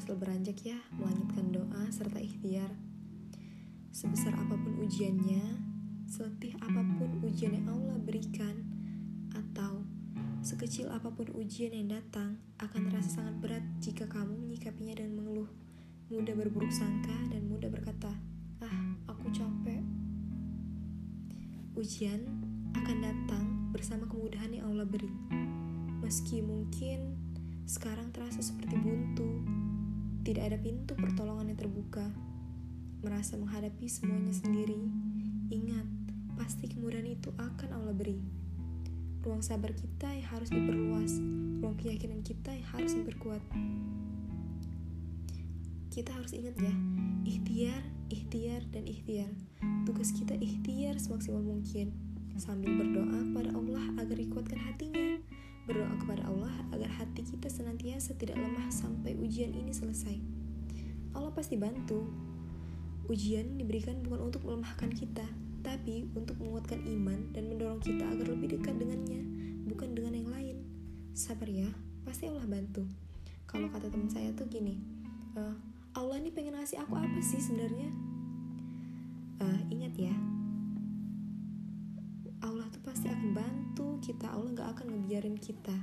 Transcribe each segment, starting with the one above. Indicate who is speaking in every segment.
Speaker 1: beranjak ya melanjutkan doa serta ikhtiar. Sebesar apa pun ujiannya, seletih apa pun ujian yang Allah berikan, atau sekecil apa pun ujian yang datang, akan terasa sangat berat jika kamu menyikapinya dengan mengeluh, mudah berburuk sangka, dan mudah berkata, Ah, aku capek. Ujian akan datang bersama kemudahan yang Allah beri. Meski mungkin sekarang terasa seperti buntu, tidak ada pintu pertolongan yang terbuka merasa menghadapi semuanya sendiri, ingat, pasti kemudahan itu akan Allah beri. Ruang sabar kita yang harus diperluas, ruang keyakinan kita yang harus diperkuat. Kita harus ingat ya, ikhtiar, ikhtiar, dan ikhtiar. Tugas kita ikhtiar semaksimal mungkin, sambil berdoa kepada Allah agar dikuatkan hatinya. Berdoa kepada Allah agar hati kita senantiasa tidak lemah sampai ujian ini selesai. Allah pasti bantu, Ujian diberikan bukan untuk melemahkan kita, tapi untuk menguatkan iman dan mendorong kita agar lebih dekat dengannya, bukan dengan yang lain. Sabar ya, pasti Allah bantu. Kalau kata teman saya tuh gini, e, Allah ini pengen ngasih aku apa sih sebenarnya? Uh, ingat ya, kita. Allah gak akan ngebiarin kita.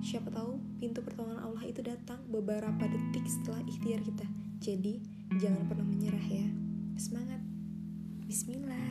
Speaker 1: Siapa tahu pintu pertolongan Allah itu datang beberapa detik setelah ikhtiar kita. Jadi, jangan pernah menyerah ya. Semangat. Bismillah.